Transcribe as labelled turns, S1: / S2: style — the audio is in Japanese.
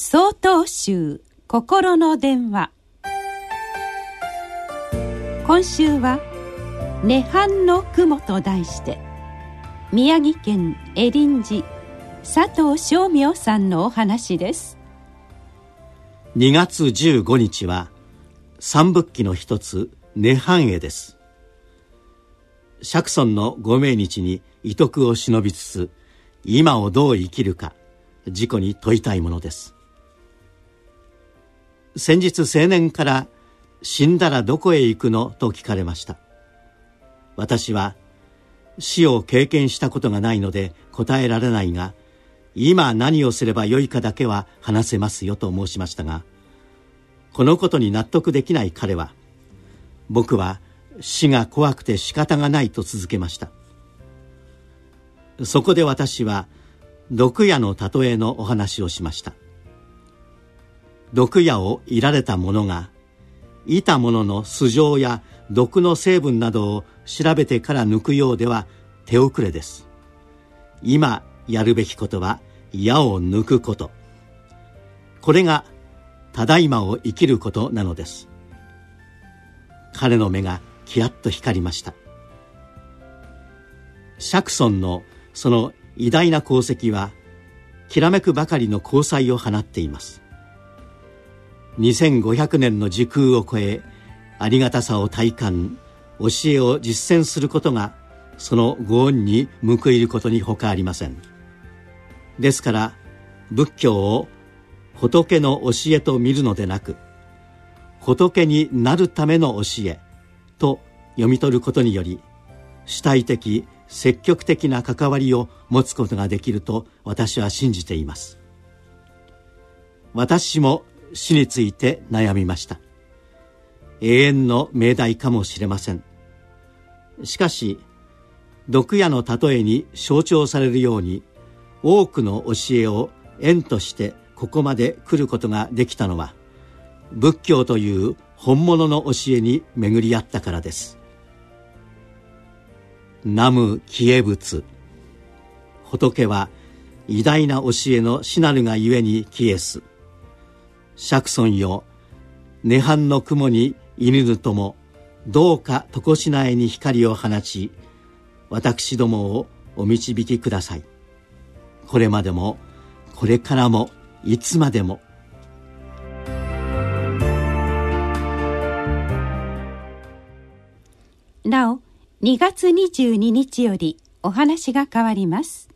S1: 総統集心の電話。今週は「涅槃の雲」と題して宮城県恵林寺佐藤正明さんのお話です。
S2: 2月15日は三仏記の一つ涅槃絵です。釈尊のご命日に遺徳を忍びつつ今をどう生きるか自己に問いたいものです。先日青年から「死んだらどこへ行くの?」と聞かれました私は死を経験したことがないので答えられないが今何をすればよいかだけは話せますよと申しましたがこのことに納得できない彼は僕は死が怖くて仕方がないと続けましたそこで私は毒矢の例えのお話をしました毒矢をいられた者がいたもの素性や毒の成分などを調べてから抜くようでは手遅れです。今やるべきことは矢を抜くこと。これがただいまを生きることなのです。彼の目がキラッと光りました。釈尊のその偉大な功績はきらめくばかりの光彩を放っています。2500年の時空を超えありがたさを体感教えを実践することがそのご恩に報いることに他ありません。ですから仏教を仏の教えと見るのでなく仏になるための教えと読み取ることにより主体的積極的な関わりを持つことができると私は信じています。私も死について悩みました。永遠の命題かもしれません。しかし毒矢の例えに象徴されるように多くの教えを縁としてここまで来ることができたのは仏教という本物の教えに巡り合ったからです。南無消え仏仏は偉大な教えの死なるがゆえに消えす釈尊よ。涅槃の雲にいぬともどうか常しなえに光を放ち私どもをお導きください。これまでもこれからもいつまでも。
S1: なお2月22日よりお話が変わります。